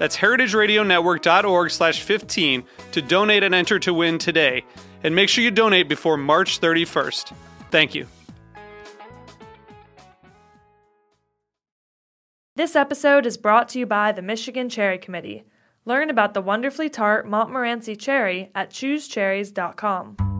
That's heritageradionetwork.org slash 15 to donate and enter to win today. And make sure you donate before March 31st. Thank you. This episode is brought to you by the Michigan Cherry Committee. Learn about the wonderfully tart Montmorency cherry at choosecherries.com.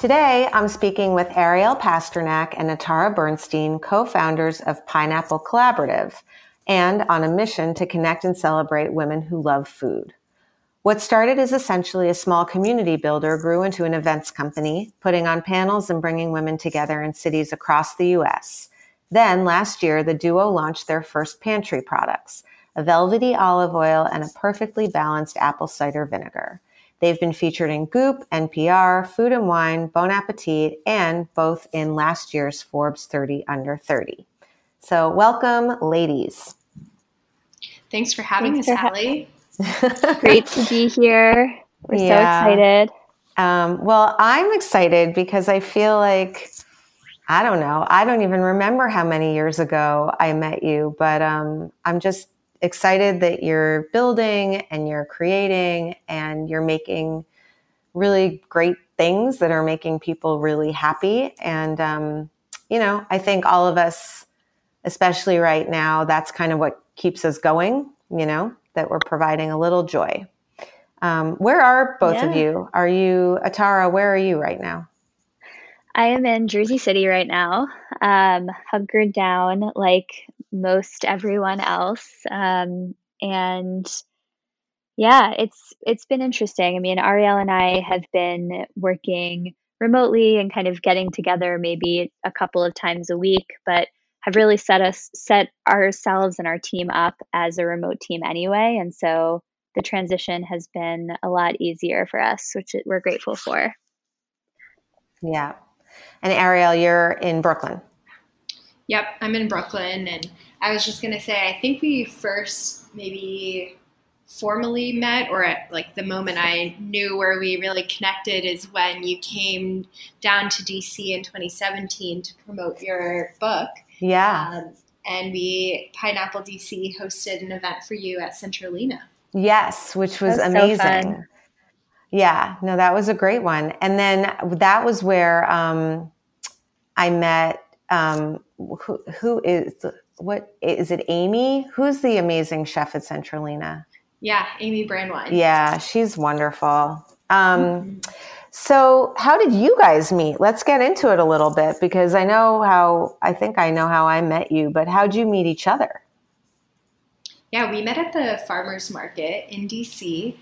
Today, I'm speaking with Ariel Pasternak and Atara Bernstein, co-founders of Pineapple Collaborative, and on a mission to connect and celebrate women who love food. What started as essentially a small community builder grew into an events company, putting on panels and bringing women together in cities across the US. Then, last year, the duo launched their first pantry products, a velvety olive oil and a perfectly balanced apple cider vinegar. They've been featured in Goop, NPR, Food and Wine, Bon Appetit, and both in last year's Forbes 30 Under 30. So, welcome, ladies. Thanks for having Thanks us, for Allie. Ha- Great to be here. We're yeah. so excited. Um, well, I'm excited because I feel like I don't know. I don't even remember how many years ago I met you, but um, I'm just excited that you're building and you're creating and you're making really great things that are making people really happy. And, um, you know, I think all of us, especially right now, that's kind of what keeps us going, you know, that we're providing a little joy. Um, where are both yeah. of you? Are you, Atara, where are you right now? I am in Jersey City right now, um, hunkered down like most everyone else. Um, and yeah, it's it's been interesting. I mean, Ariel and I have been working remotely and kind of getting together maybe a couple of times a week, but have really set us set ourselves and our team up as a remote team anyway. And so the transition has been a lot easier for us, which we're grateful for. Yeah, and Ariel, you're in Brooklyn. Yep, I'm in Brooklyn. And I was just going to say, I think we first maybe formally met, or at like the moment I knew where we really connected is when you came down to DC in 2017 to promote your book. Yeah. Um, and we, Pineapple DC, hosted an event for you at Centrolina. Yes, which was, was amazing. So yeah, no, that was a great one. And then that was where um, I met um, who, who is what is it? Amy? Who's the amazing chef at Centrolina? Yeah, Amy Brandwein. Yeah, she's wonderful. Um, mm-hmm. So, how did you guys meet? Let's get into it a little bit because I know how I think I know how I met you, but how'd you meet each other? Yeah, we met at the farmers market in DC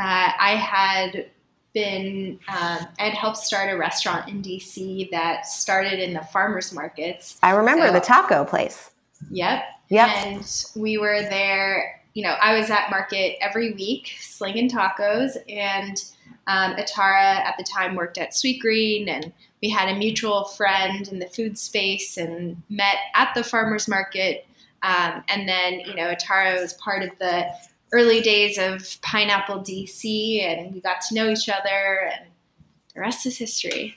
uh, I had been um, I'd helped start a restaurant in DC that started in the farmers markets. I remember so, the taco place. Yep. Yep. And we were there. You know, I was at market every week slinging tacos, and um, Atara at the time worked at Sweetgreen, and we had a mutual friend in the food space and met at the farmers market. Um, and then, you know, Atara was part of the early days of Pineapple DC, and we got to know each other, and the rest is history.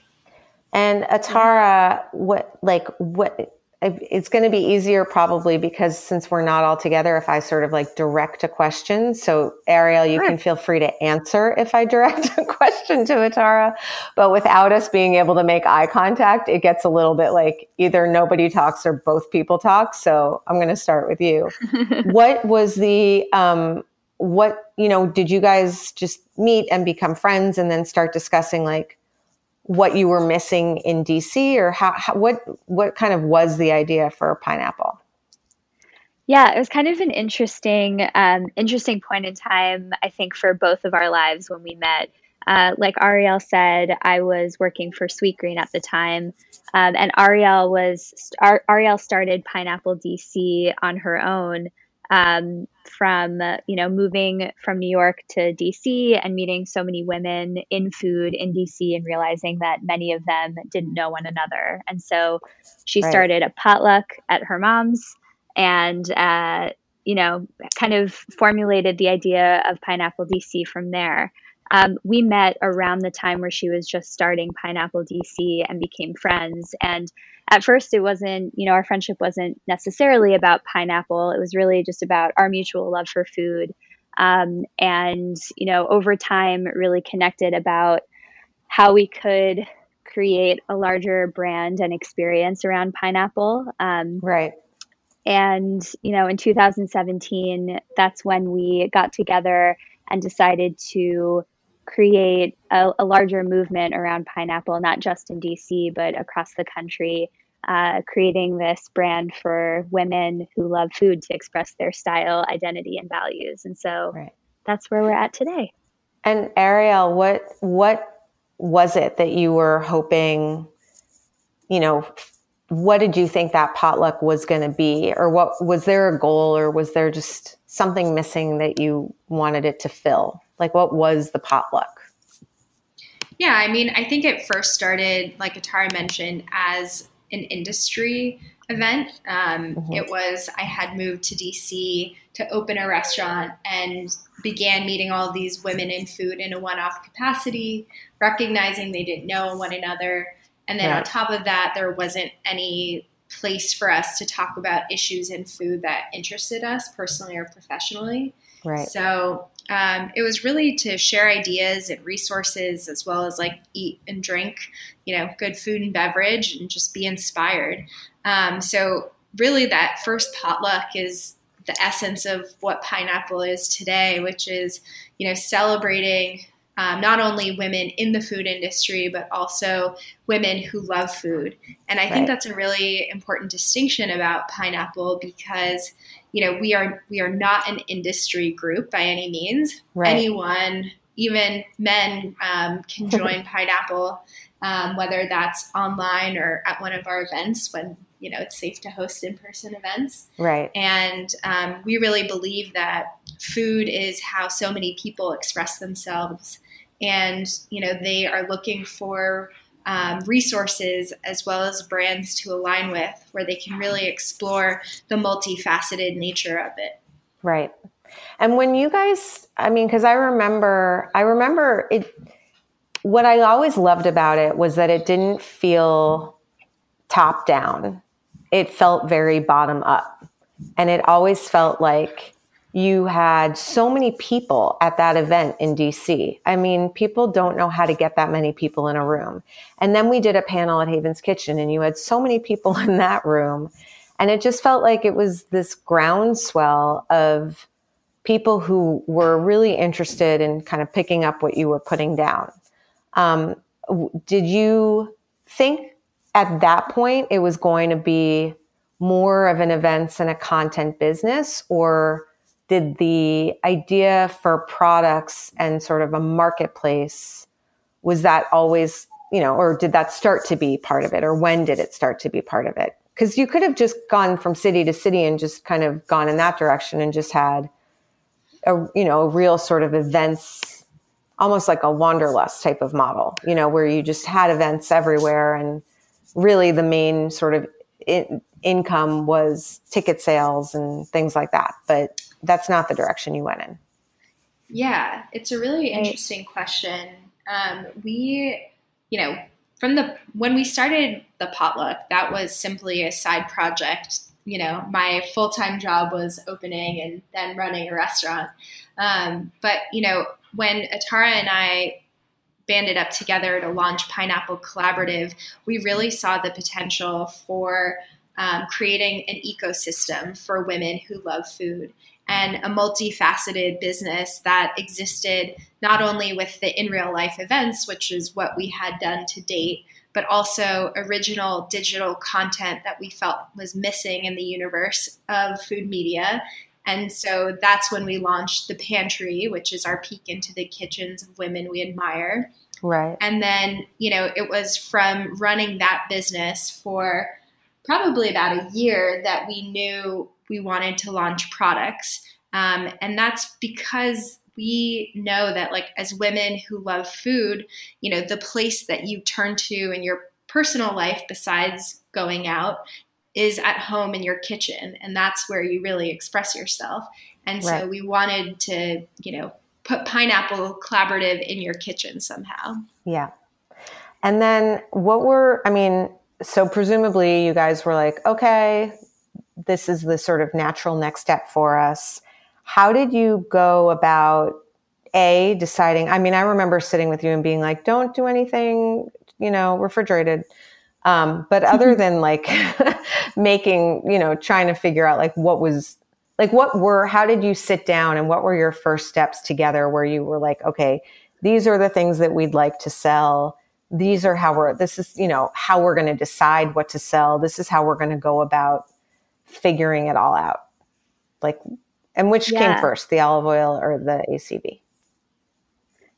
And Atara, what like what it's going to be easier probably because since we're not all together, if I sort of like direct a question. So Ariel, you sure. can feel free to answer if I direct a question to Atara. But without us being able to make eye contact, it gets a little bit like either nobody talks or both people talk. So I'm going to start with you. what was the, um, what, you know, did you guys just meet and become friends and then start discussing like, what you were missing in DC or how, how, what what kind of was the idea for pineapple? Yeah, it was kind of an interesting um, interesting point in time I think for both of our lives when we met. Uh, like Ariel said, I was working for Sweetgreen at the time, um, and Ariel was Ariel started Pineapple DC on her own um, from you know moving from New York to DC and meeting so many women in food in DC and realizing that many of them didn't know one another. And so she right. started a potluck at her mom's and uh, you know kind of formulated the idea of Pineapple DC from there. Um, we met around the time where she was just starting Pineapple DC and became friends. And at first, it wasn't, you know, our friendship wasn't necessarily about pineapple. It was really just about our mutual love for food. Um, and, you know, over time, really connected about how we could create a larger brand and experience around pineapple. Um, right. And, you know, in 2017, that's when we got together and decided to create a, a, larger movement around pineapple, not just in DC, but across the country, uh, creating this brand for women who love food to express their style, identity, and values. And so right. that's where we're at today. And Ariel, what what was it that you were hoping? You know, what did you think that potluck was going to be, or what was there a goal, or was there just something missing that you wanted it to fill? Like, what was the potluck? Yeah, I mean, I think it first started, like Atara mentioned, as an industry event. Um, mm-hmm. It was, I had moved to DC to open a restaurant and began meeting all these women in food in a one off capacity, recognizing they didn't know one another. And then on top of that, there wasn't any place for us to talk about issues in food that interested us personally or professionally. Right. So um, it was really to share ideas and resources as well as like eat and drink, you know, good food and beverage and just be inspired. Um, so really that first potluck is the essence of what pineapple is today, which is, you know, celebrating um, not only women in the food industry, but also women who love food. And I right. think that's a really important distinction about pineapple because you know we are we are not an industry group by any means. Right. Anyone, even men, um, can join Pineapple, um, whether that's online or at one of our events when you know it's safe to host in person events. Right. And um, we really believe that food is how so many people express themselves, and you know they are looking for um, resources as well as brands to align with where they can really explore the multifaceted nature of it. Right. And when you guys, I mean, because I remember, I remember it, what I always loved about it was that it didn't feel top down, it felt very bottom up. And it always felt like, you had so many people at that event in DC. I mean, people don't know how to get that many people in a room. And then we did a panel at Haven's Kitchen, and you had so many people in that room. And it just felt like it was this groundswell of people who were really interested in kind of picking up what you were putting down. Um, did you think at that point it was going to be more of an events and a content business, or did the idea for products and sort of a marketplace was that always you know or did that start to be part of it or when did it start to be part of it? Because you could have just gone from city to city and just kind of gone in that direction and just had a you know a real sort of events almost like a wanderlust type of model you know where you just had events everywhere and really the main sort of in, income was ticket sales and things like that. But that's not the direction you went in. Yeah, it's a really interesting question. Um, we, you know, from the when we started the potluck, that was simply a side project. You know, my full time job was opening and then running a restaurant. Um, but you know, when Atara and I banded up together to launch Pineapple Collaborative, we really saw the potential for um, creating an ecosystem for women who love food and a multifaceted business that existed not only with the in real life events, which is what we had done to date, but also original digital content that we felt was missing in the universe of food media. And so that's when we launched The Pantry, which is our peek into the kitchens of women we admire. Right. And then, you know, it was from running that business for probably about a year that we knew we wanted to launch products. Um, and that's because we know that, like, as women who love food, you know, the place that you turn to in your personal life besides going out is at home in your kitchen. And that's where you really express yourself. And so right. we wanted to, you know, put pineapple collaborative in your kitchen somehow. Yeah. And then what were, I mean, so presumably you guys were like, okay, this is the sort of natural next step for us. How did you go about a deciding? I mean, I remember sitting with you and being like, don't do anything, you know, refrigerated. Um, but other than like making, you know, trying to figure out like what was like what were how did you sit down and what were your first steps together where you were like okay these are the things that we'd like to sell these are how we're this is you know how we're going to decide what to sell this is how we're going to go about figuring it all out like and which yeah. came first the olive oil or the acv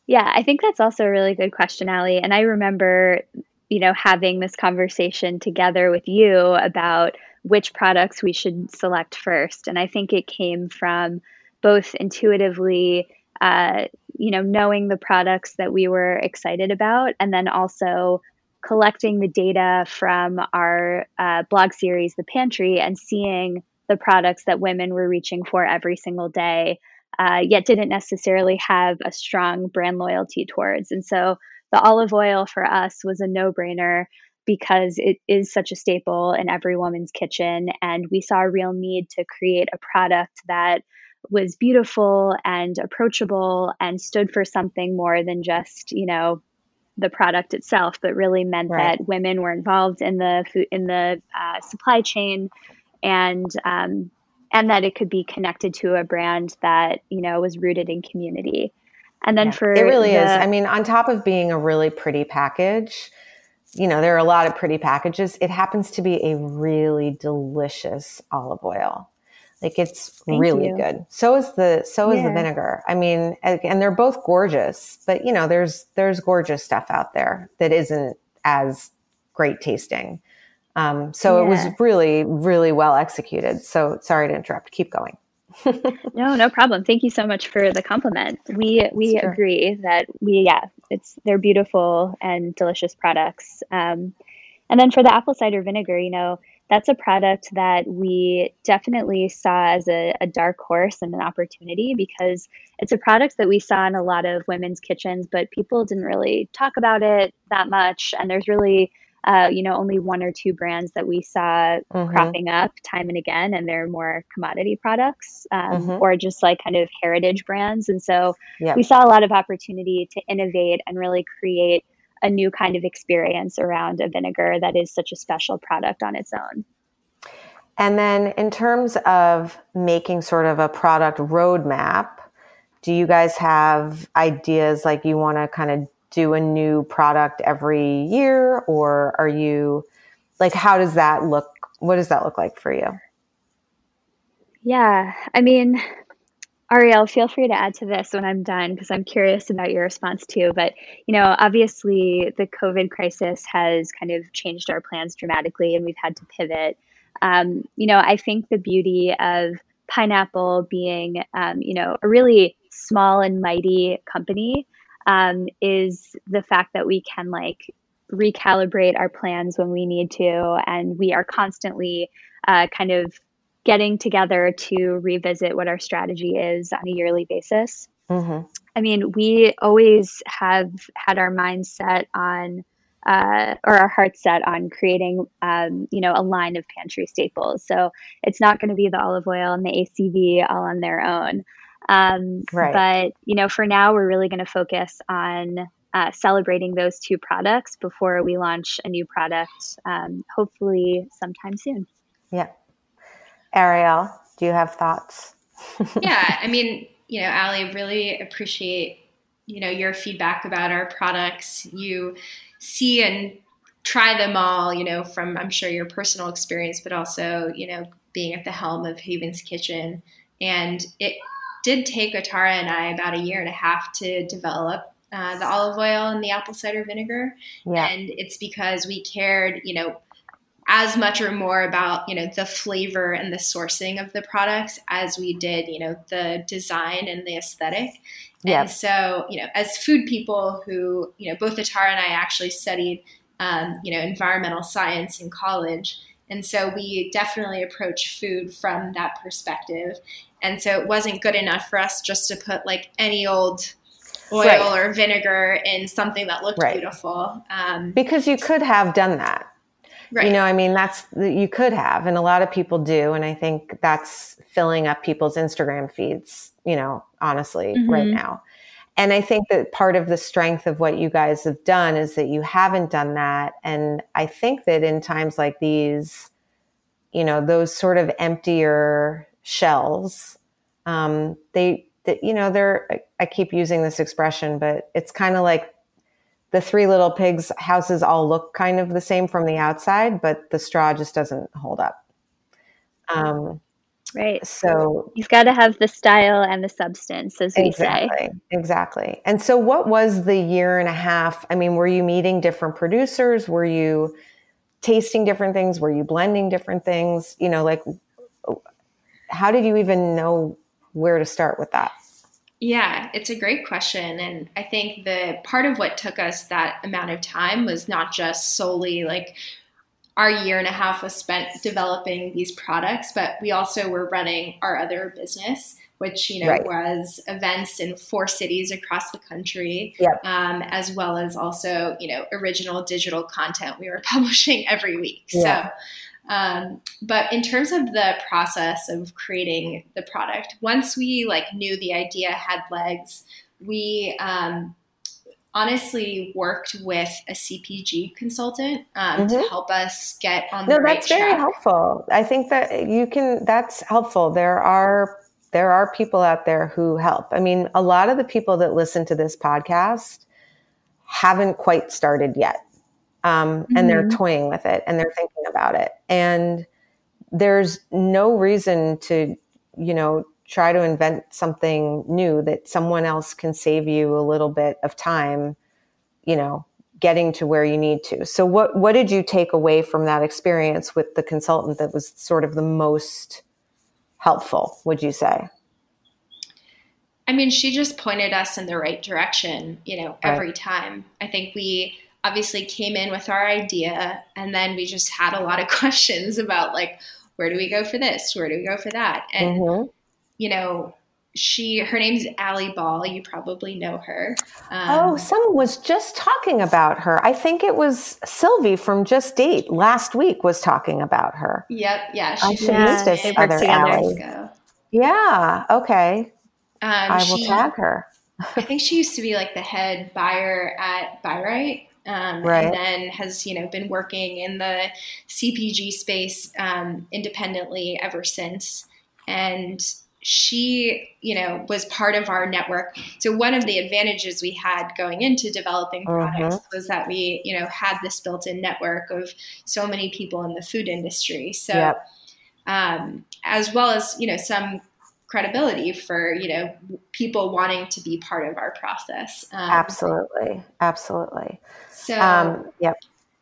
yeah i think that's also a really good question ali and i remember you know having this conversation together with you about which products we should select first. And I think it came from both intuitively, uh, you know, knowing the products that we were excited about, and then also collecting the data from our uh, blog series, The Pantry, and seeing the products that women were reaching for every single day, uh, yet didn't necessarily have a strong brand loyalty towards. And so the olive oil for us was a no brainer because it is such a staple in every woman's kitchen. And we saw a real need to create a product that was beautiful and approachable and stood for something more than just, you know, the product itself, but really meant right. that women were involved in the food, in the uh, supply chain, and um, and that it could be connected to a brand that you know was rooted in community. And then yeah, for it really the, is. I mean, on top of being a really pretty package, you know, there are a lot of pretty packages. It happens to be a really delicious olive oil. Like it's Thank really you. good. So is the so is yeah. the vinegar. I mean, and they're both gorgeous, but you know, there's there's gorgeous stuff out there that isn't as great tasting. Um, so yeah. it was really really well executed. So sorry to interrupt. Keep going. no, no problem. Thank you so much for the compliment. We we sure. agree that we yeah, it's they're beautiful and delicious products. Um, and then for the apple cider vinegar, you know, that's a product that we definitely saw as a, a, dark horse and an opportunity because it's a product that we saw in a lot of women's kitchens, but people didn't really talk about it that much. And there's really uh, you know, only one or two brands that we saw mm-hmm. cropping up time and again, and they're more commodity products um, mm-hmm. or just like kind of heritage brands. And so we saw a lot of opportunity to innovate and really create a new kind of experience around a vinegar that is such a special product on its own. And then, in terms of making sort of a product roadmap, do you guys have ideas like you want to kind of do a new product every year or are you like how does that look what does that look like for you yeah i mean ariel feel free to add to this when i'm done because i'm curious about your response too but you know obviously the covid crisis has kind of changed our plans dramatically and we've had to pivot. Um, you know i think the beauty of pineapple being um, you know a really small and mighty company um, is the fact that we can like recalibrate our plans when we need to, and we are constantly uh, kind of getting together to revisit what our strategy is on a yearly basis. mm-hmm. I mean, we always have had our mindset on, uh, or our heart set on creating, um, you know, a line of pantry staples. So it's not going to be the olive oil and the ACV all on their own. Um, right. But, you know, for now, we're really going to focus on uh, celebrating those two products before we launch a new product, um, hopefully sometime soon. Yeah. Ariel, do you have thoughts? yeah, I mean, you know, Ali, really appreciate you know your feedback about our products. You see and try them all, you know, from I'm sure your personal experience, but also you know being at the helm of Haven's Kitchen, and it did take Atara and I about a year and a half to develop uh, the olive oil and the apple cider vinegar. Yeah. And it's because we cared, you know, as much or more about you know the flavor and the sourcing of the products as we did you know the design and the aesthetic yep. and so you know as food people who you know both atara and i actually studied um, you know environmental science in college and so we definitely approach food from that perspective and so it wasn't good enough for us just to put like any old oil right. or vinegar in something that looked right. beautiful um, because you could have done that Right. You know, I mean, that's, you could have, and a lot of people do. And I think that's filling up people's Instagram feeds, you know, honestly, mm-hmm. right now. And I think that part of the strength of what you guys have done is that you haven't done that. And I think that in times like these, you know, those sort of emptier shells, um, they, that, you know, they're, I keep using this expression, but it's kind of like the three little pigs houses all look kind of the same from the outside, but the straw just doesn't hold up. Um, right. So you've got to have the style and the substance, as we exactly, say. Exactly. And so, what was the year and a half? I mean, were you meeting different producers? Were you tasting different things? Were you blending different things? You know, like, how did you even know where to start with that? Yeah, it's a great question. And I think the part of what took us that amount of time was not just solely like our year and a half was spent developing these products, but we also were running our other business, which you know right. was events in four cities across the country, yep. um, as well as also you know original digital content we were publishing every week. Yeah. So um, but in terms of the process of creating the product, once we like knew the idea had legs, we um, honestly worked with a CPG consultant um, mm-hmm. to help us get on no, the right that's very helpful. I think that you can. That's helpful. There are there are people out there who help. I mean, a lot of the people that listen to this podcast haven't quite started yet um, mm-hmm. and they're mm-hmm. toying with it and they're thinking about it. And there's no reason to, you know, try to invent something new that someone else can save you a little bit of time, you know, getting to where you need to. So what what did you take away from that experience with the consultant that was sort of the most helpful, would you say? I mean, she just pointed us in the right direction, you know, every right. time. I think we obviously came in with our idea and then we just had a lot of questions about like where do we go for this where do we go for that and mm-hmm. you know she her name's Ali Ball. You probably know her. Um, oh, someone was just talking about her. I think it was Sylvie from Just Date last week was talking about her. Yep. Yeah. I should yeah, this other Ali. Yeah. Okay. Um, I will she, tag her. I think she used to be like the head buyer at Bi-Rite um, right. and then has you know been working in the CPG space um, independently ever since. And she, you know, was part of our network. So one of the advantages we had going into developing mm-hmm. products was that we, you know, had this built-in network of so many people in the food industry. So, yep. um, as well as you know some credibility for you know people wanting to be part of our process. Um, absolutely, absolutely. So, um, yep.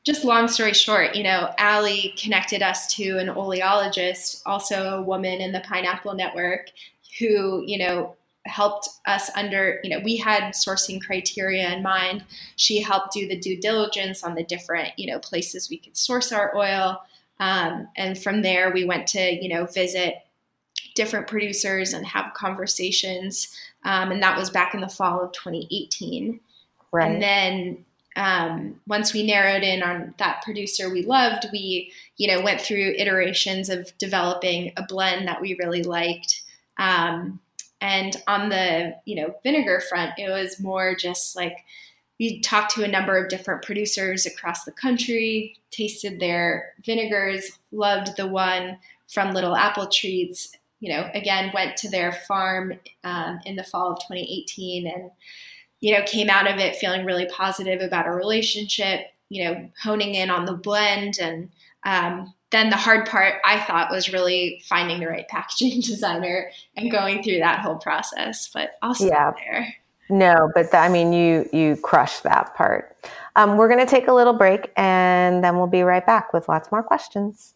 Just long story short, you know, Ali connected us to an oleologist, also a woman in the Pineapple Network, who you know helped us under you know we had sourcing criteria in mind she helped do the due diligence on the different you know places we could source our oil um, and from there we went to you know visit different producers and have conversations. Um, and that was back in the fall of 2018. Right. And then um, once we narrowed in on that producer we loved, we you know went through iterations of developing a blend that we really liked. Um, and on the you know vinegar front, it was more just like we talked to a number of different producers across the country, tasted their vinegars, loved the one from Little Apple Treats. You know, again, went to their farm um, in the fall of 2018 and you know, came out of it feeling really positive about our relationship, you know, honing in on the blend. And um, then the hard part I thought was really finding the right packaging designer and going through that whole process. But I'll stop yeah. there. No, but the, I mean, you you crushed that part. Um, we're going to take a little break, and then we'll be right back with lots more questions.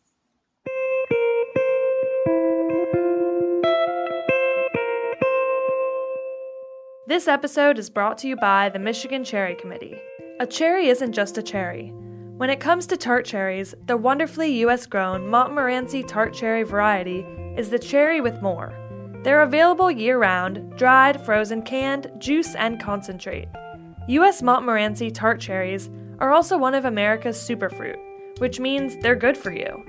This episode is brought to you by the Michigan Cherry Committee. A cherry isn't just a cherry. When it comes to tart cherries, the wonderfully US grown Montmorency tart cherry variety is the cherry with more. They're available year round, dried, frozen, canned, juice, and concentrate. US Montmorency tart cherries are also one of America's superfruit, which means they're good for you.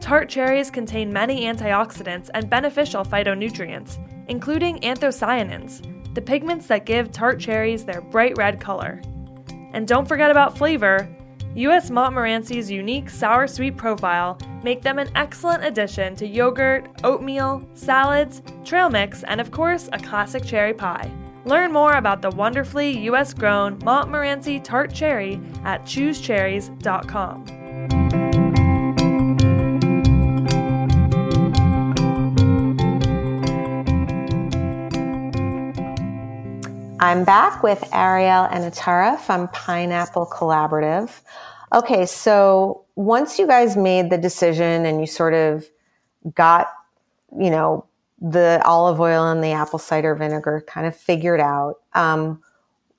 Tart cherries contain many antioxidants and beneficial phytonutrients, including anthocyanins the pigments that give tart cherries their bright red color. And don't forget about flavor. U.S. Montmorency's unique sour sweet profile make them an excellent addition to yogurt, oatmeal, salads, trail mix, and of course, a classic cherry pie. Learn more about the wonderfully U.S. grown Montmorency tart cherry at choosecherries.com. I'm back with Ariel and Atara from Pineapple Collaborative. Okay, so once you guys made the decision and you sort of got, you know, the olive oil and the apple cider vinegar kind of figured out, um,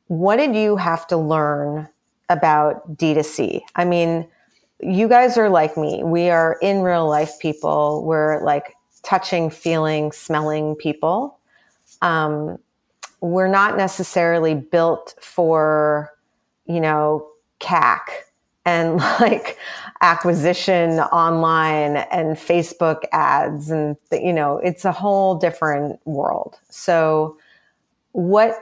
what did you have to learn about D2C? I mean, you guys are like me. We are in real life people. We're like touching, feeling, smelling people. Um, we're not necessarily built for, you know, CAC and like acquisition online and Facebook ads. And, you know, it's a whole different world. So, what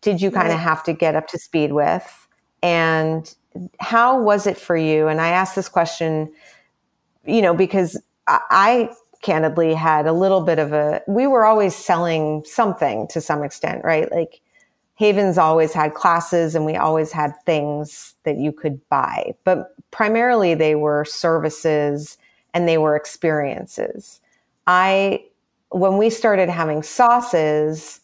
did you kind of have to get up to speed with? And how was it for you? And I asked this question, you know, because I candidly had a little bit of a we were always selling something to some extent right like havens always had classes and we always had things that you could buy but primarily they were services and they were experiences i when we started having sauces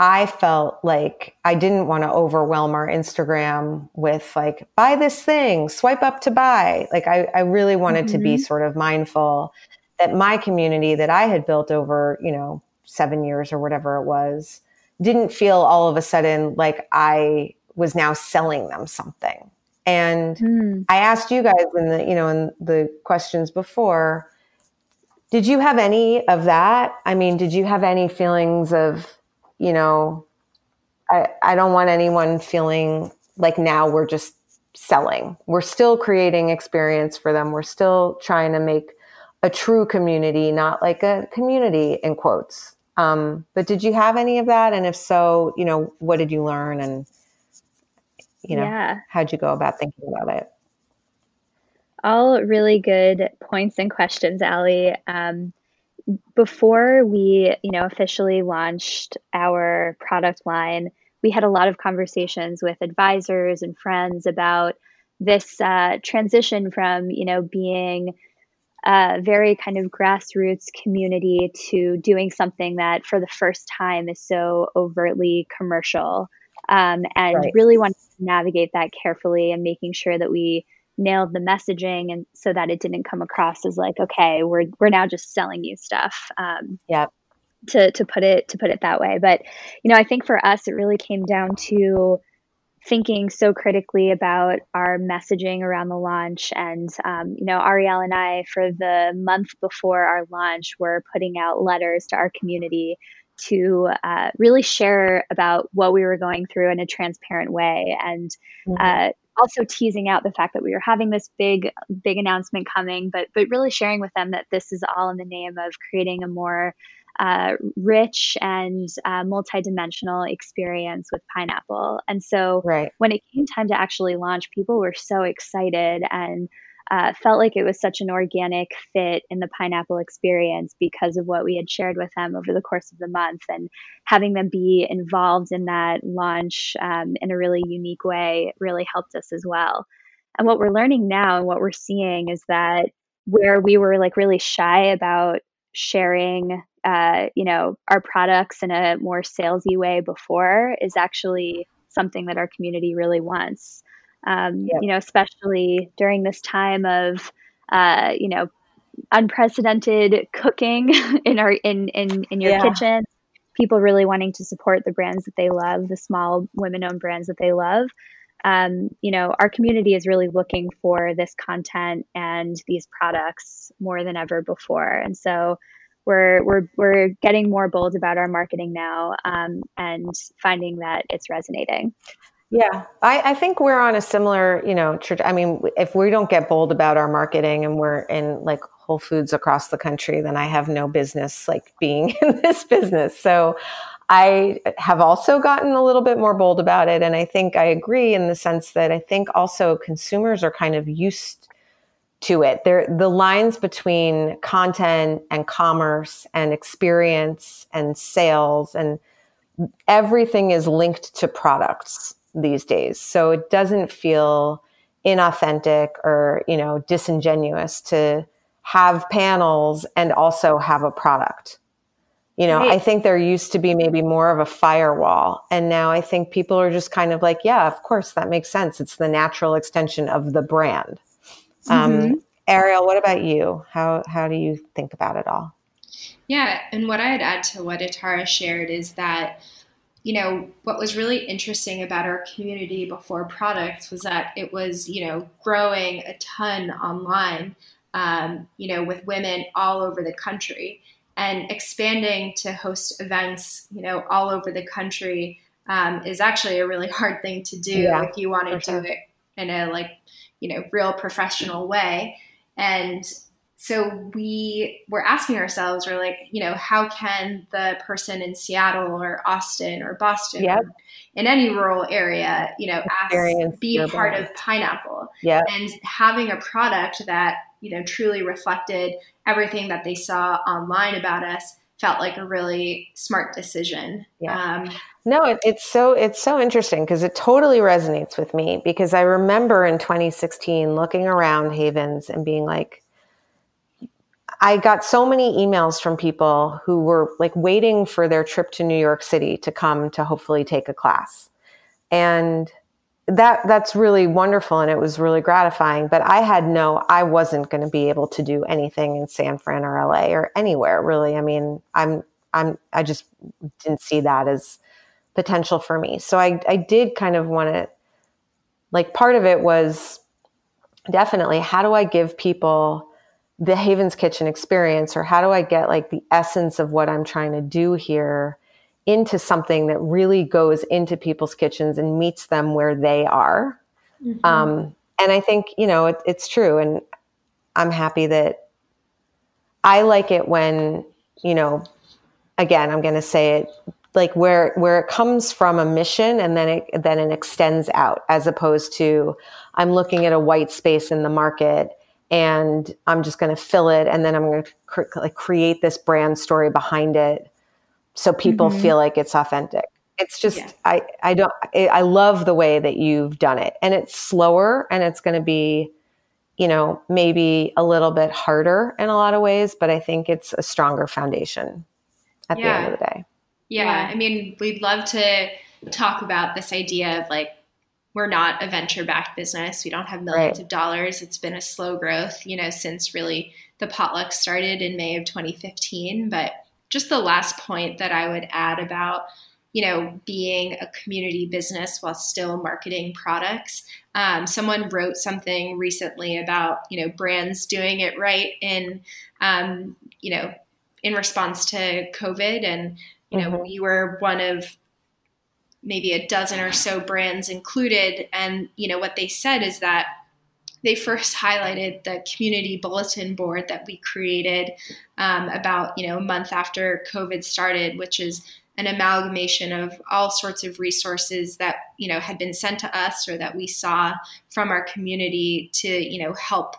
I felt like I didn't want to overwhelm our Instagram with like, buy this thing, swipe up to buy. Like, I, I really wanted mm-hmm. to be mm-hmm. sort of mindful that my community that I had built over, you know, seven years or whatever it was, didn't feel all of a sudden like I was now selling them something. And mm. I asked you guys in the, you know, in the questions before, did you have any of that? I mean, did you have any feelings of, you know, I, I don't want anyone feeling like now we're just selling. We're still creating experience for them. We're still trying to make a true community, not like a community in quotes. Um, but did you have any of that? And if so, you know, what did you learn and, you know, yeah. how'd you go about thinking about it? All really good points and questions, Allie. Um, before we, you know, officially launched our product line, we had a lot of conversations with advisors and friends about this uh, transition from, you know, being a very kind of grassroots community to doing something that for the first time is so overtly commercial um, and right. really wanted to navigate that carefully and making sure that we nailed the messaging and so that it didn't come across as like okay we're we're now just selling you stuff um, yeah to to put it to put it that way but you know i think for us it really came down to thinking so critically about our messaging around the launch. And, um, you know, Ariel and I, for the month before our launch, were putting out letters to our community to uh, really share about what we were going through in a transparent way and mm-hmm. uh, also teasing out the fact that we were having this big big announcement coming but but really sharing with them that this is all in the name of creating a more uh, rich and uh, multidimensional experience with pineapple. And so right. when it came time to actually launch, people were so excited and uh, felt like it was such an organic fit in the pineapple experience because of what we had shared with them over the course of the month and having them be involved in that launch um, in a really unique way really helped us as well. And what we're learning now and what we're seeing is that where we were like really shy about sharing uh, you know our products in a more salesy way before is actually something that our community really wants um, yep. you know especially during this time of uh, you know unprecedented cooking in our in in, in your yeah. kitchen people really wanting to support the brands that they love the small women owned brands that they love um, you know our community is really looking for this content and these products more than ever before and so we're we're we're getting more bold about our marketing now um, and finding that it's resonating. Yeah, I, I, think we're on a similar, you know, I mean, if we don't get bold about our marketing and we're in like Whole Foods across the country, then I have no business like being in this business. So I have also gotten a little bit more bold about it. And I think I agree in the sense that I think also consumers are kind of used to it. There, the lines between content and commerce and experience and sales and everything is linked to products these days. So it doesn't feel inauthentic or, you know, disingenuous to have panels and also have a product. You know, right. I think there used to be maybe more of a firewall. And now I think people are just kind of like, yeah, of course, that makes sense. It's the natural extension of the brand. Um, mm-hmm. Ariel, what about you? How how do you think about it all? Yeah, and what I'd add to what Atara shared is that you know what was really interesting about our community before products was that it was you know growing a ton online um, you know with women all over the country and expanding to host events you know all over the country um, is actually a really hard thing to do yeah, if you want to do sure. it in a like you know, real professional way. And so we were asking ourselves, we're like, you know, how can the person in Seattle or Austin or Boston yep. in any rural area, you know, ask, be part of Pineapple yep. and having a product that, you know, truly reflected everything that they saw online about us felt like a really smart decision. Yeah. Um, no, it, it's so it's so interesting because it totally resonates with me because I remember in 2016 looking around Havens and being like, I got so many emails from people who were like waiting for their trip to New York City to come to hopefully take a class, and that that's really wonderful and it was really gratifying but i had no i wasn't going to be able to do anything in san fran or la or anywhere really. I mean i'm i'm i just didn't see that as potential for me. So i i did kind of want to like part of it was definitely how do i give people the havens kitchen experience or how do i get like the essence of what i'm trying to do here into something that really goes into people's kitchens and meets them where they are. Mm-hmm. Um, and I think, you know, it, it's true. And I'm happy that I like it when, you know, again, I'm going to say it like where, where it comes from a mission and then it, then it extends out as opposed to I'm looking at a white space in the market and I'm just going to fill it. And then I'm going to like create this brand story behind it so people mm-hmm. feel like it's authentic. It's just yeah. I I don't I love the way that you've done it, and it's slower, and it's going to be, you know, maybe a little bit harder in a lot of ways, but I think it's a stronger foundation at yeah. the end of the day. Yeah. yeah, I mean, we'd love to talk about this idea of like we're not a venture backed business. We don't have millions right. of dollars. It's been a slow growth, you know, since really the potluck started in May of 2015, but just the last point that I would add about you know, being a community business while still marketing products. Um, someone wrote something recently about, you know, brands doing it right in, um, you know, in response to COVID. And, you know, mm-hmm. we were one of maybe a dozen or so brands included. And, you know, what they said is that they first highlighted the community bulletin board that we created um, about you know a month after covid started which is an amalgamation of all sorts of resources that you know had been sent to us or that we saw from our community to you know help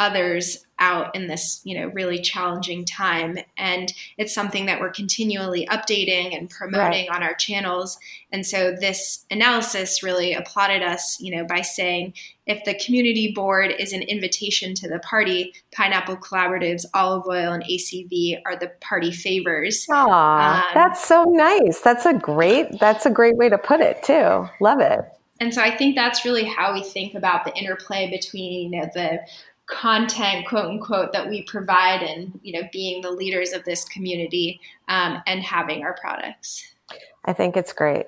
others out in this you know really challenging time. And it's something that we're continually updating and promoting right. on our channels. And so this analysis really applauded us you know by saying if the community board is an invitation to the party pineapple collaboratives olive oil and acv are the party favors. Aww, um, that's so nice. That's a great that's a great way to put it too. Love it. And so I think that's really how we think about the interplay between you know, the content quote unquote that we provide and you know being the leaders of this community um, and having our products. I think it's great.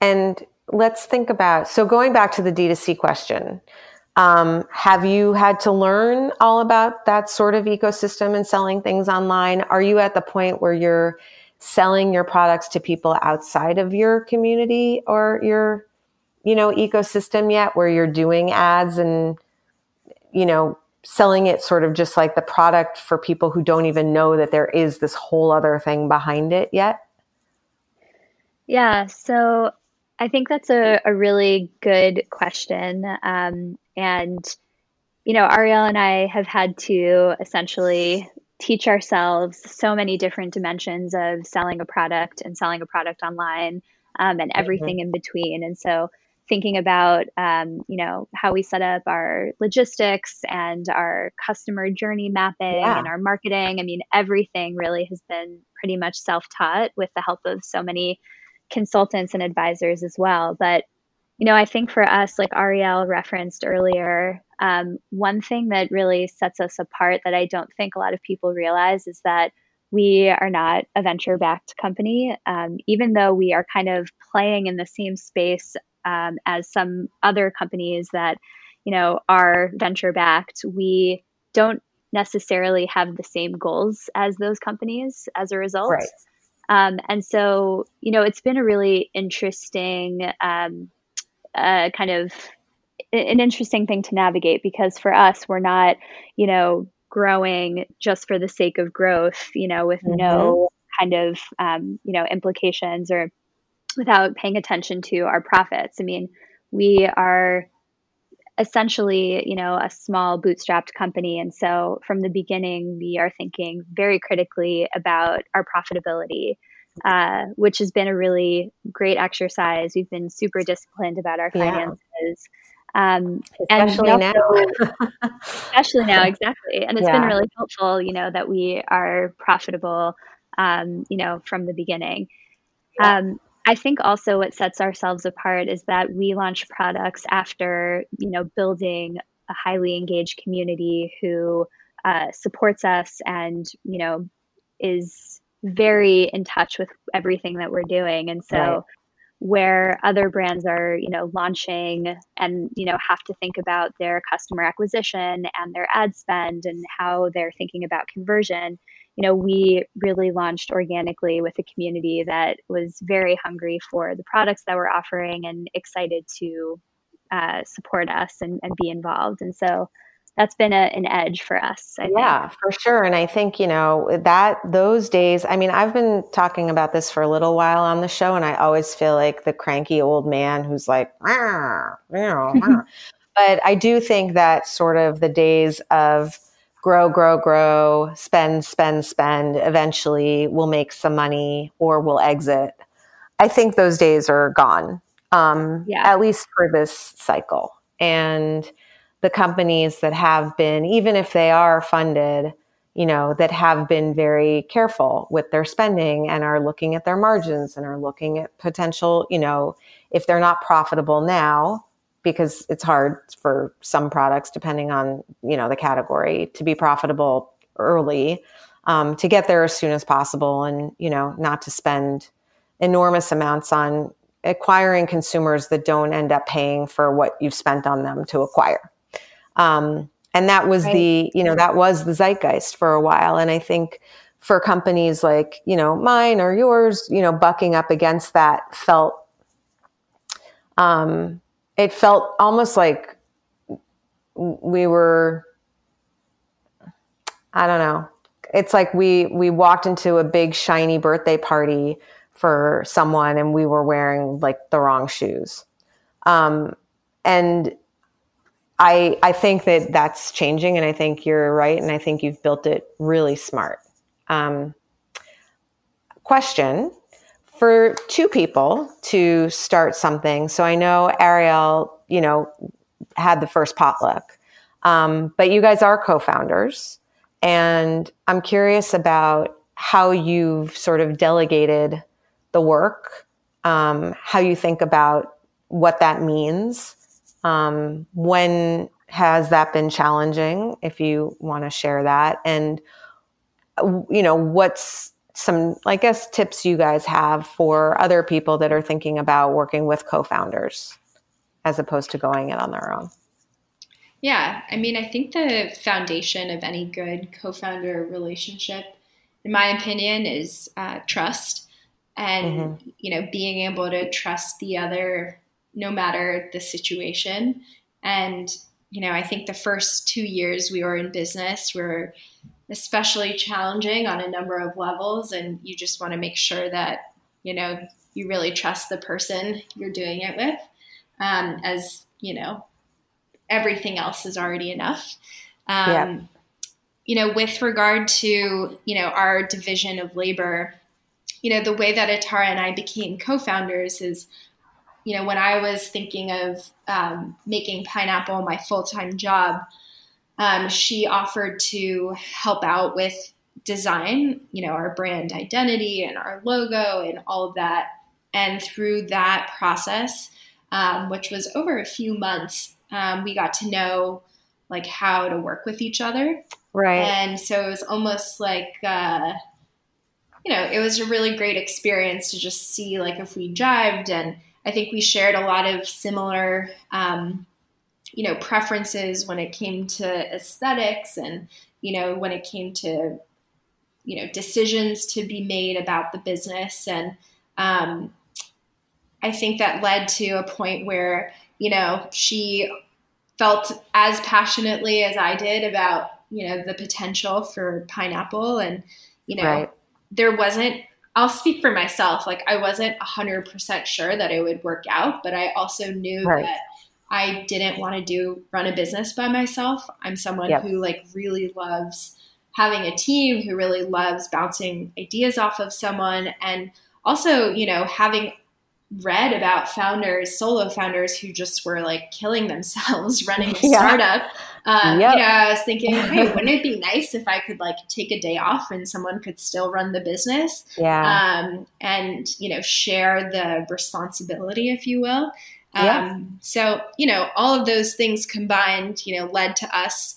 And let's think about so going back to the d2c question um, have you had to learn all about that sort of ecosystem and selling things online? Are you at the point where you're selling your products to people outside of your community or your you know ecosystem yet where you're doing ads and you know selling it sort of just like the product for people who don't even know that there is this whole other thing behind it yet? Yeah, so I think that's a, a really good question. Um, and, you know, Ariel and I have had to essentially teach ourselves so many different dimensions of selling a product and selling a product online um, and everything mm-hmm. in between. And so thinking about um, you know how we set up our logistics and our customer journey mapping yeah. and our marketing i mean everything really has been pretty much self-taught with the help of so many consultants and advisors as well but you know i think for us like ariel referenced earlier um, one thing that really sets us apart that i don't think a lot of people realize is that we are not a venture backed company. Um, even though we are kind of playing in the same space um, as some other companies that you know are venture backed we don't necessarily have the same goals as those companies as a result right. um, and so you know it's been a really interesting um, uh, kind of an interesting thing to navigate because for us we're not you know growing just for the sake of growth you know with mm-hmm. no kind of um, you know implications or without paying attention to our profits. I mean, we are essentially, you know, a small bootstrapped company. And so from the beginning, we are thinking very critically about our profitability, uh, which has been a really great exercise. We've been super disciplined about our finances. Yeah. Um, especially also, now. especially now, exactly. And it's yeah. been really helpful, you know, that we are profitable, um, you know, from the beginning. Yeah. Um, I think also what sets ourselves apart is that we launch products after, you know, building a highly engaged community who uh, supports us and, you know, is very in touch with everything that we're doing. And so, right. where other brands are, you know, launching and, you know, have to think about their customer acquisition and their ad spend and how they're thinking about conversion, you know, we really launched organically with a community that was very hungry for the products that we're offering and excited to uh, support us and, and be involved. And so that's been a, an edge for us. I yeah, think. for sure. And I think, you know, that those days, I mean, I've been talking about this for a little while on the show, and I always feel like the cranky old man who's like, ah, but I do think that sort of the days of, grow, grow, grow, spend, spend, spend. Eventually, we'll make some money or we'll exit. I think those days are gone, um, yeah. at least for this cycle. And the companies that have been, even if they are funded, you know, that have been very careful with their spending and are looking at their margins and are looking at potential, you know, if they're not profitable now, because it's hard for some products, depending on you know the category, to be profitable early. Um, to get there as soon as possible, and you know not to spend enormous amounts on acquiring consumers that don't end up paying for what you've spent on them to acquire. Um, and that was right. the, you know, that was the zeitgeist for a while. And I think for companies like, you know, mine or yours, you know, bucking up against that felt, um, it felt almost like we were, I don't know. It's like we, we walked into a big shiny birthday party for someone and we were wearing like the wrong shoes. Um, and I, I think that that's changing and I think you're right. And I think you've built it really smart. Um, question for two people to start something. So I know Ariel, you know, had the first potluck, um, but you guys are co-founders and I'm curious about how you've sort of delegated the work, um, how you think about what that means. Um, when has that been challenging? If you want to share that, and you know, what's some, I guess, tips you guys have for other people that are thinking about working with co-founders as opposed to going it on their own. Yeah, I mean, I think the foundation of any good co-founder relationship, in my opinion, is uh, trust and mm-hmm. you know being able to trust the other no matter the situation and you know i think the first two years we were in business were especially challenging on a number of levels and you just want to make sure that you know you really trust the person you're doing it with um, as you know everything else is already enough um, yeah. you know with regard to you know our division of labor you know, the way that Atara and I became co-founders is, you know, when I was thinking of um, making Pineapple my full-time job, um, she offered to help out with design, you know, our brand identity and our logo and all of that. And through that process, um, which was over a few months, um, we got to know like how to work with each other. Right. And so it was almost like, uh, you know, it was a really great experience to just see like if we jived. And I think we shared a lot of similar, um, you know, preferences when it came to aesthetics and, you know, when it came to, you know, decisions to be made about the business. And um, I think that led to a point where, you know, she felt as passionately as I did about, you know, the potential for pineapple and, you know, right there wasn't I'll speak for myself. Like I wasn't 100% sure that it would work out, but I also knew right. that I didn't want to do run a business by myself. I'm someone yep. who like really loves having a team, who really loves bouncing ideas off of someone and also, you know, having read about founders, solo founders who just were like killing themselves running a yeah. startup. Um, yep. You know, I was thinking, hey, wouldn't it be nice if I could like take a day off and someone could still run the business? Yeah. Um, and, you know, share the responsibility, if you will. Um, yeah. So, you know, all of those things combined, you know, led to us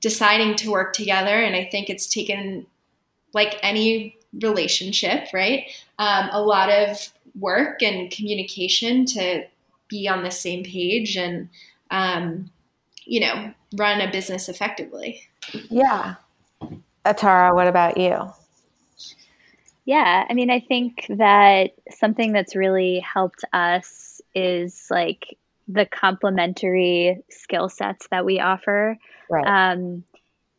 deciding to work together. And I think it's taken, like any relationship, right? Um, a lot of work and communication to be on the same page and um, you know run a business effectively yeah atara what about you yeah i mean i think that something that's really helped us is like the complementary skill sets that we offer right. um,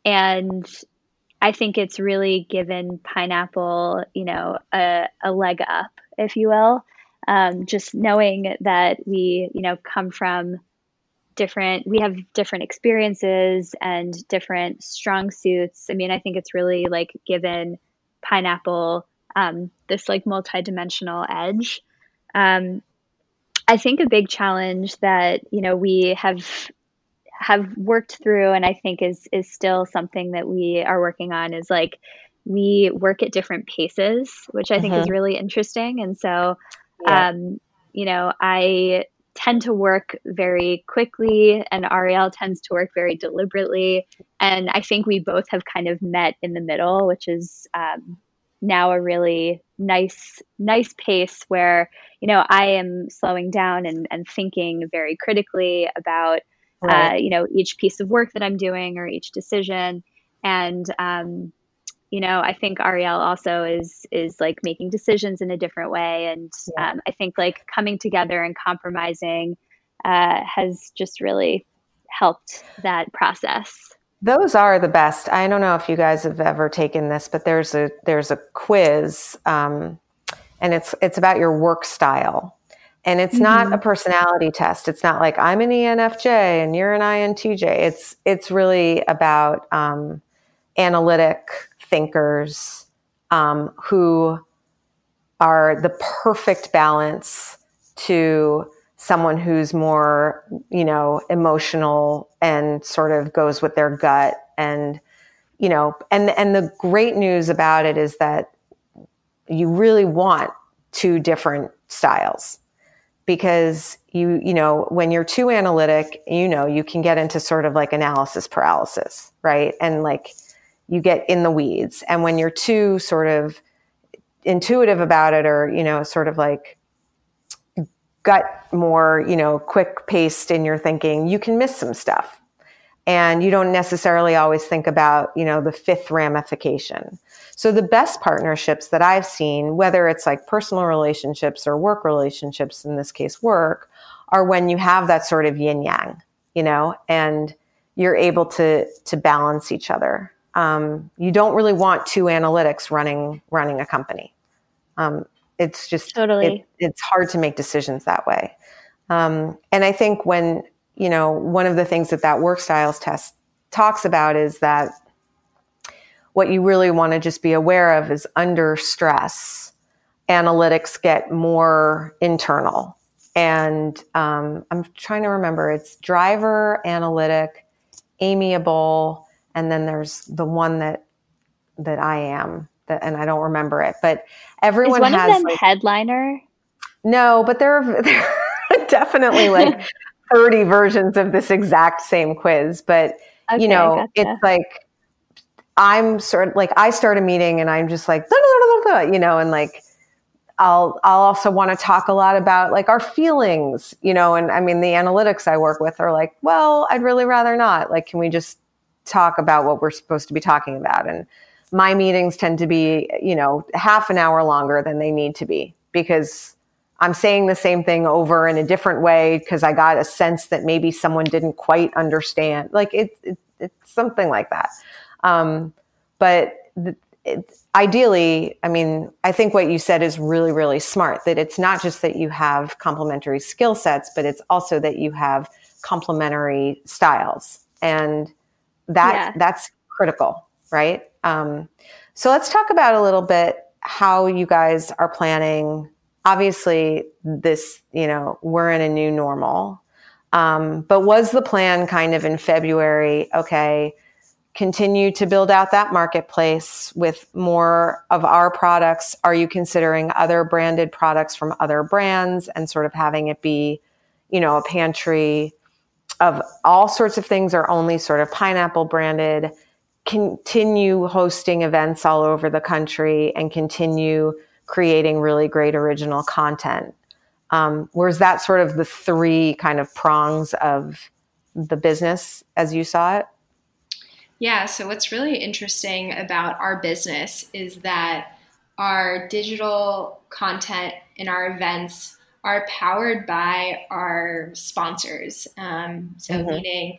and i think it's really given pineapple you know a, a leg up if you will. Um, just knowing that we, you know, come from different, we have different experiences and different strong suits. I mean, I think it's really like given pineapple um, this like multidimensional edge. Um, I think a big challenge that you know we have have worked through, and I think is is still something that we are working on, is like we work at different paces, which I think mm-hmm. is really interesting. And so, yeah. um, you know, I tend to work very quickly, and Ariel tends to work very deliberately. And I think we both have kind of met in the middle, which is, um, now a really nice nice pace where you know I am slowing down and, and thinking very critically about uh, right. uh, you know each piece of work that I'm doing or each decision and um, you know I think Ariel also is is like making decisions in a different way and yeah. um, I think like coming together and compromising uh, has just really helped that process. Those are the best. I don't know if you guys have ever taken this, but there's a there's a quiz, um, and it's it's about your work style, and it's mm-hmm. not a personality test. It's not like I'm an ENFJ and you're an INTJ. It's it's really about um, analytic thinkers um, who are the perfect balance to someone who's more, you know, emotional and sort of goes with their gut and you know, and and the great news about it is that you really want two different styles because you you know when you're too analytic you know you can get into sort of like analysis paralysis right? And like you get in the weeds. And when you're too sort of intuitive about it or you know sort of like gut more, you know, quick paced in your thinking, you can miss some stuff. And you don't necessarily always think about, you know, the fifth ramification. So the best partnerships that I've seen, whether it's like personal relationships or work relationships, in this case work, are when you have that sort of yin yang, you know, and you're able to to balance each other. Um, you don't really want two analytics running running a company. Um, it's just totally. It, it's hard to make decisions that way. Um, and I think when you know one of the things that that work styles test talks about is that what you really want to just be aware of is under stress, analytics get more internal. And um, I'm trying to remember it's driver, analytic, amiable, and then there's the one that that I am that, and I don't remember it, but everyone Is one has of them like, headliner. No, but there are, there are definitely like 30 versions of this exact same quiz. But okay, you know, gotcha. it's like I'm sort of like I start a meeting and I'm just like, you know, and like I'll I'll also want to talk a lot about like our feelings, you know, and I mean the analytics I work with are like, well, I'd really rather not. Like, can we just talk about what we're supposed to be talking about? And my meetings tend to be, you know, half an hour longer than they need to be because I'm saying the same thing over in a different way because I got a sense that maybe someone didn't quite understand. Like it, it it's something like that. Um, but it, ideally, I mean, I think what you said is really, really smart. That it's not just that you have complementary skill sets, but it's also that you have complementary styles, and that yeah. that's critical, right? Um, so let's talk about a little bit how you guys are planning. Obviously, this, you know, we're in a new normal. Um, but was the plan kind of in February, okay, continue to build out that marketplace with more of our products? Are you considering other branded products from other brands and sort of having it be, you know, a pantry of all sorts of things or only sort of pineapple branded? Continue hosting events all over the country and continue creating really great original content. Um, whereas that sort of the three kind of prongs of the business as you saw it? Yeah, so what's really interesting about our business is that our digital content and our events are powered by our sponsors. Um, so, mm-hmm. meaning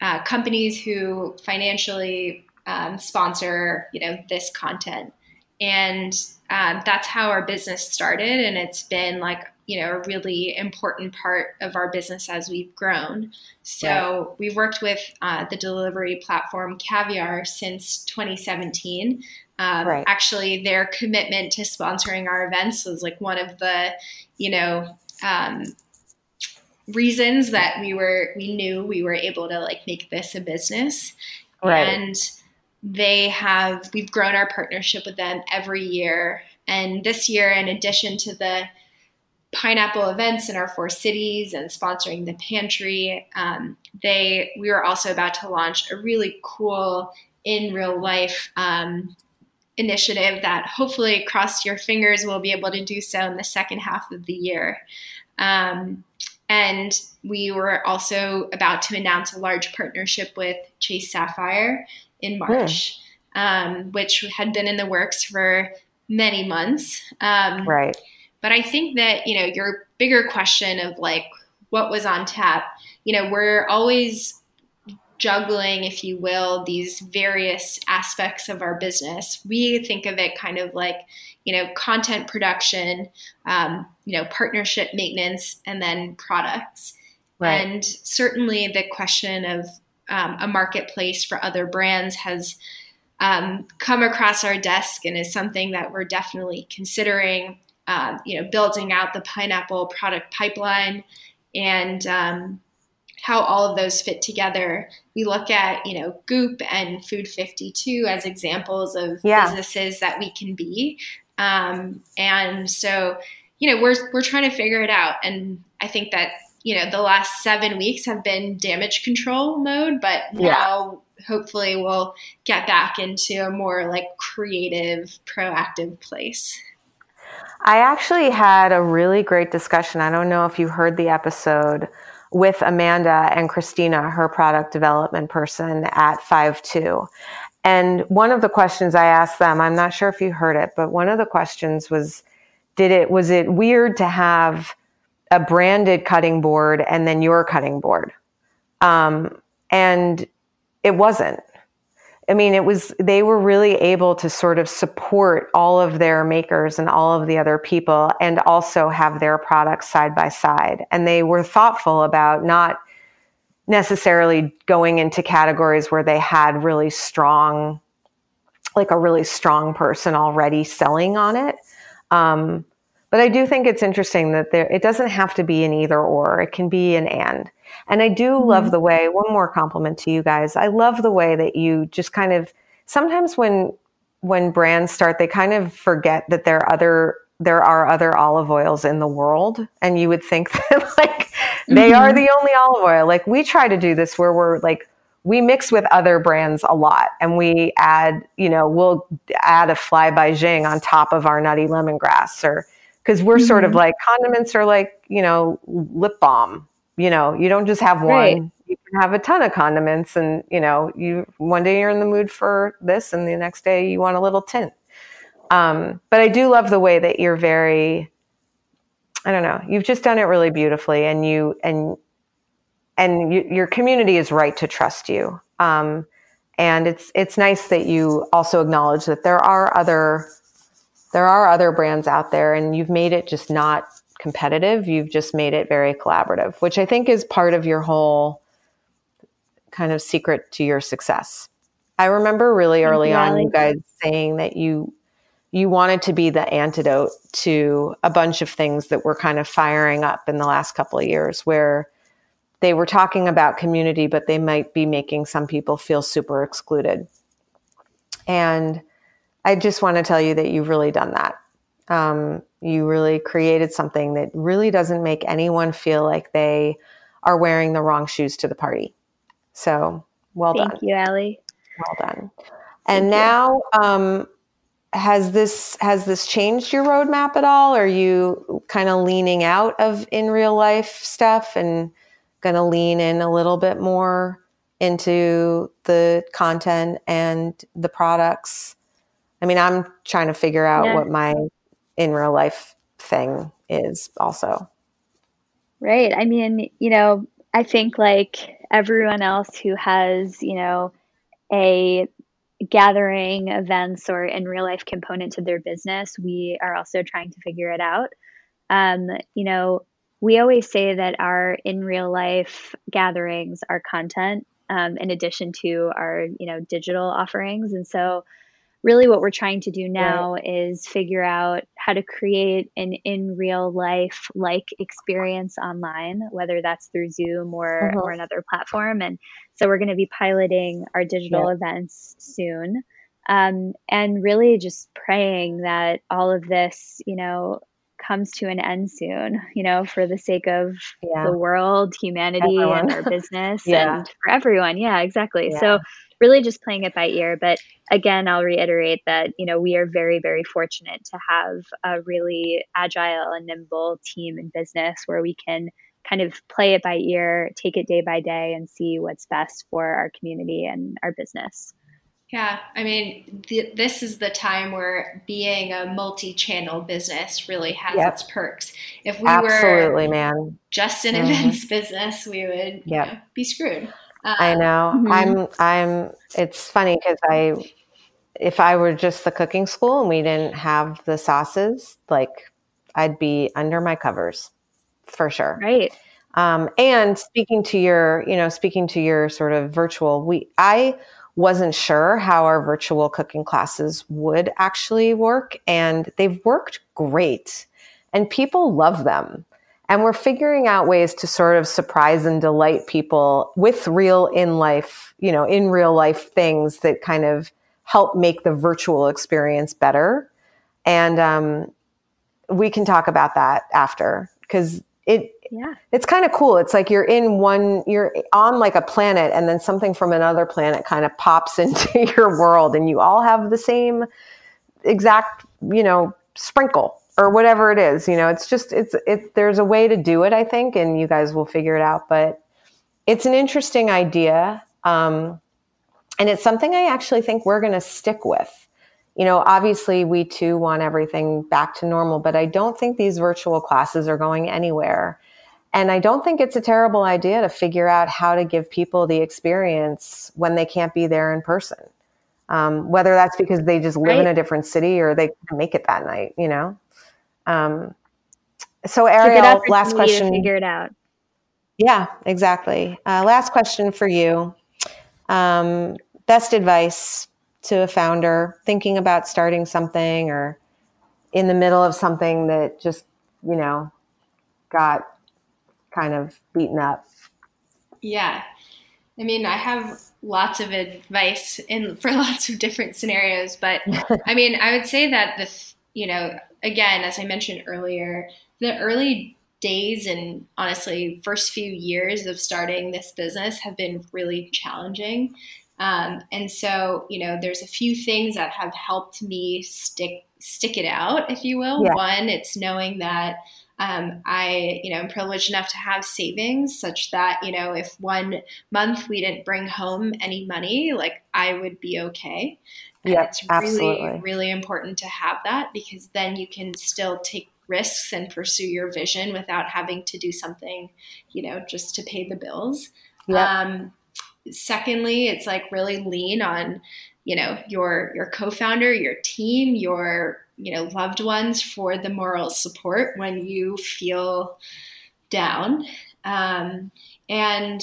uh, companies who financially um, sponsor you know this content and um, that's how our business started and it's been like you know a really important part of our business as we've grown so right. we've worked with uh, the delivery platform caviar since 2017 um, right. actually their commitment to sponsoring our events was like one of the you know um, reasons that we were we knew we were able to like make this a business right. and they have we've grown our partnership with them every year and this year in addition to the pineapple events in our four cities and sponsoring the pantry um, they we were also about to launch a really cool in real life um, initiative that hopefully, cross your fingers, we'll be able to do so in the second half of the year. Um, and we were also about to announce a large partnership with Chase Sapphire in March, um, which had been in the works for many months. Um, right. But I think that, you know, your bigger question of like what was on tap, you know, we're always juggling, if you will, these various aspects of our business. We think of it kind of like, you know, content production, um, you know, partnership maintenance, and then products. Right. And certainly the question of um, a marketplace for other brands has um, come across our desk and is something that we're definitely considering. Uh, you know, building out the pineapple product pipeline and um, how all of those fit together. We look at, you know, Goop and Food 52 as examples of yeah. businesses that we can be. Um, and so, you know, we're, we're trying to figure it out. And I think that, you know, the last seven weeks have been damage control mode, but yeah. now hopefully we'll get back into a more like creative, proactive place. I actually had a really great discussion. I don't know if you heard the episode with Amanda and Christina, her product development person at Five Two. And one of the questions I asked them, I'm not sure if you heard it, but one of the questions was, did it was it weird to have a branded cutting board and then your cutting board? Um, and it wasn't. I mean, it was, they were really able to sort of support all of their makers and all of the other people and also have their products side by side. And they were thoughtful about not necessarily going into categories where they had really strong, like a really strong person already selling on it. Um, but I do think it's interesting that there, it doesn't have to be an either or, it can be an and. And I do mm-hmm. love the way, one more compliment to you guys. I love the way that you just kind of sometimes when when brands start, they kind of forget that there are other there are other olive oils in the world. And you would think that like they mm-hmm. are the only olive oil. Like we try to do this where we're like we mix with other brands a lot and we add, you know, we'll add a fly by Jing on top of our nutty lemongrass or because we're mm-hmm. sort of mm-hmm. like condiments are like, you know, lip balm you know, you don't just have one. Right. You can have a ton of condiments and, you know, you one day you're in the mood for this and the next day you want a little tint. Um, but I do love the way that you're very I don't know, you've just done it really beautifully and you and and you, your community is right to trust you. Um, and it's it's nice that you also acknowledge that there are other there are other brands out there and you've made it just not competitive. You've just made it very collaborative, which I think is part of your whole kind of secret to your success. I remember really early yeah, on like you guys that. saying that you you wanted to be the antidote to a bunch of things that were kind of firing up in the last couple of years where they were talking about community but they might be making some people feel super excluded. And I just want to tell you that you've really done that. Um, you really created something that really doesn't make anyone feel like they are wearing the wrong shoes to the party. So well Thank done. Thank you, Allie. Well done. And Thank now, um, has this has this changed your roadmap at all? Are you kind of leaning out of in real life stuff and going to lean in a little bit more into the content and the products? I mean, I'm trying to figure out yeah. what my in real life thing is also. Right. I mean, you know, I think like everyone else who has, you know, a gathering events or in real life component to their business, we are also trying to figure it out. Um, you know, we always say that our in real life gatherings are content um, in addition to our, you know, digital offerings. And so really what we're trying to do now right. is figure out how to create an in real life like experience online whether that's through zoom or uh-huh. or another platform and so we're going to be piloting our digital yeah. events soon um, and really just praying that all of this you know comes to an end soon you know for the sake of yeah. the world humanity everyone. and our business yeah. and for everyone yeah exactly so really just playing it by ear. But again, I'll reiterate that, you know, we are very, very fortunate to have a really agile and nimble team and business where we can kind of play it by ear, take it day by day, and see what's best for our community and our business. Yeah, I mean, th- this is the time where being a multi-channel business really has yep. its perks. If we Absolutely, were man. just an mm-hmm. events business, we would yep. you know, be screwed. I um, know. Mm-hmm. I'm. I'm. It's funny because I, if I were just the cooking school and we didn't have the sauces, like I'd be under my covers, for sure. Right. Um, and speaking to your, you know, speaking to your sort of virtual, we, I wasn't sure how our virtual cooking classes would actually work, and they've worked great, and people love them. And we're figuring out ways to sort of surprise and delight people with real in life, you know, in real life things that kind of help make the virtual experience better. And um, we can talk about that after because it yeah. it's kind of cool. It's like you're in one you're on like a planet and then something from another planet kind of pops into your world and you all have the same exact you know sprinkle or whatever it is. You know, it's just it's it. There's a way to do it, I think, and you guys will figure it out. But it's an interesting idea, um, and it's something I actually think we're going to stick with. You know, obviously, we too want everything back to normal, but I don't think these virtual classes are going anywhere. And I don't think it's a terrible idea to figure out how to give people the experience when they can't be there in person. Um, whether that's because they just live right. in a different city or they make it that night, you know? Um, so Ariel, last question. Figure it out. Yeah, exactly. Uh, last question for you. Um, best advice to a founder thinking about starting something or in the middle of something that just, you know, got kind of beaten up? Yeah. I mean, I have lots of advice in for lots of different scenarios, but I mean, I would say that the you know, again, as I mentioned earlier, the early days and honestly, first few years of starting this business have been really challenging. Um, and so, you know, there's a few things that have helped me stick stick it out, if you will. Yeah. One, it's knowing that um, I, you know, am privileged enough to have savings such that, you know, if one month we didn't bring home any money, like I would be okay. Yeah, it's really, absolutely. really important to have that because then you can still take risks and pursue your vision without having to do something, you know, just to pay the bills. Yeah. Um, secondly, it's like really lean on, you know, your your co-founder, your team, your you know loved ones for the moral support when you feel down. Um, and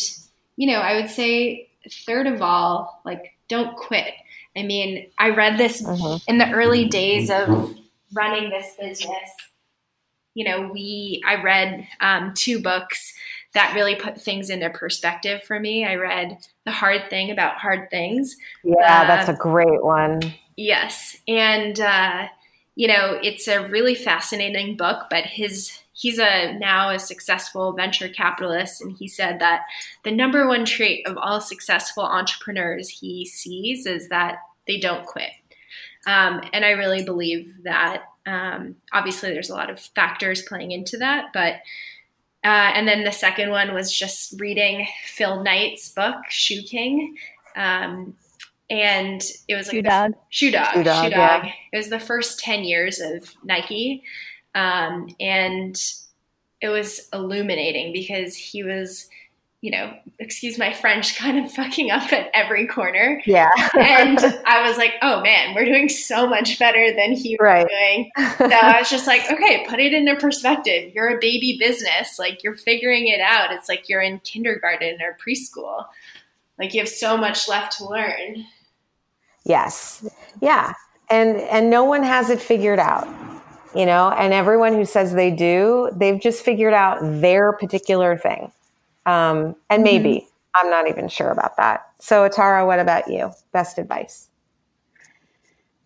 you know, I would say third of all, like don't quit. I mean, I read this uh-huh. in the early days of running this business. You know, we I read um, two books that really put things into perspective for me. I read The Hard Thing About Hard Things. Yeah, uh, that's a great one. Yes, and uh, you know, it's a really fascinating book. But his he's a now a successful venture capitalist and he said that the number one trait of all successful entrepreneurs he sees is that they don't quit um, and i really believe that um, obviously there's a lot of factors playing into that but uh, and then the second one was just reading phil knight's book shoe king um, and it was like shoe dog. shoe dog shoe dog, shoe dog. Yeah. it was the first 10 years of nike um, and it was illuminating because he was, you know, excuse my French, kind of fucking up at every corner. Yeah. and I was like, oh man, we're doing so much better than he was right. doing. So I was just like, okay, put it into perspective. You're a baby business. Like you're figuring it out. It's like you're in kindergarten or preschool. Like you have so much left to learn. Yes. Yeah. And and no one has it figured out you know, and everyone who says they do, they've just figured out their particular thing. Um, and mm-hmm. maybe mm-hmm. I'm not even sure about that. So, Atara, what about you? Best advice?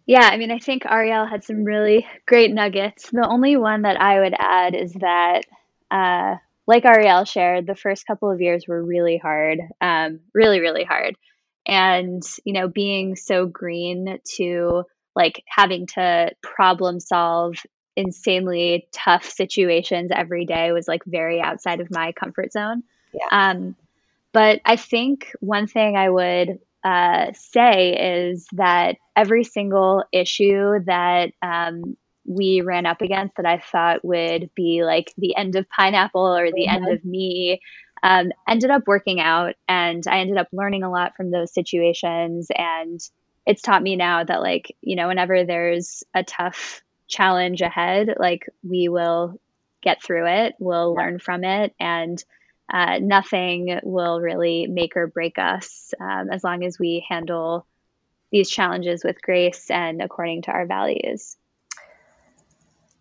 Yeah, I mean, I think Ariel had some really great nuggets. The only one that I would add is that, uh, like Ariel shared, the first couple of years were really hard, um, really, really hard. and you know being so green to like having to problem solve insanely tough situations every day was like very outside of my comfort zone Yeah. um, but i think one thing i would uh, say is that every single issue that um, we ran up against that I thought would be like the end of pineapple or the end of me um, ended up working out. And I ended up learning a lot from those situations. And it's taught me now that, like, you know, whenever there's a tough challenge ahead, like, we will get through it, we'll Yeah. learn from it. And uh, nothing will really make or break us um, as long as we handle these challenges with grace and according to our values.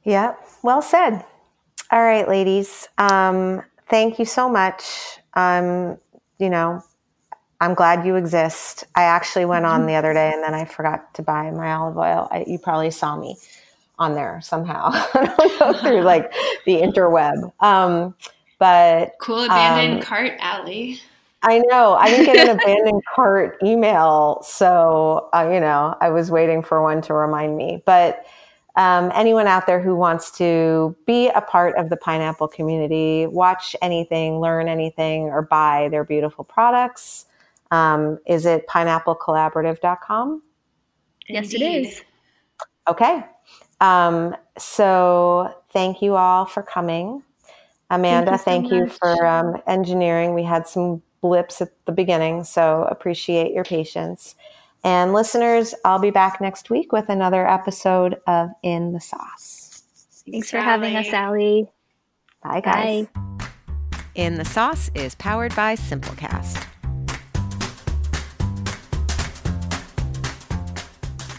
Yeah, well said. All right, ladies. Um, thank you so much. Um, you know, I'm glad you exist. I actually went on the other day and then I forgot to buy my olive oil. I, you probably saw me on there somehow. I don't know through like the interweb. Um, but Cool abandoned Um, cart Allie. I know I didn't get an abandoned cart email, so uh, you know I was waiting for one to remind me. But um, anyone out there who wants to be a part of the pineapple community, watch anything, learn anything, or buy their beautiful products, um, is it pineapplecollaborative.com? Yes, it Indeed. is. Okay. Um, so thank you all for coming. Amanda, you so thank you, for um, engineering. We had some blips at the beginning, so appreciate your patience. And listeners, I'll be back next week with another episode of In the Sauce. Thanks for having us, Allie. Bye, guys. Bye. In the Sauce is powered by Simplecast.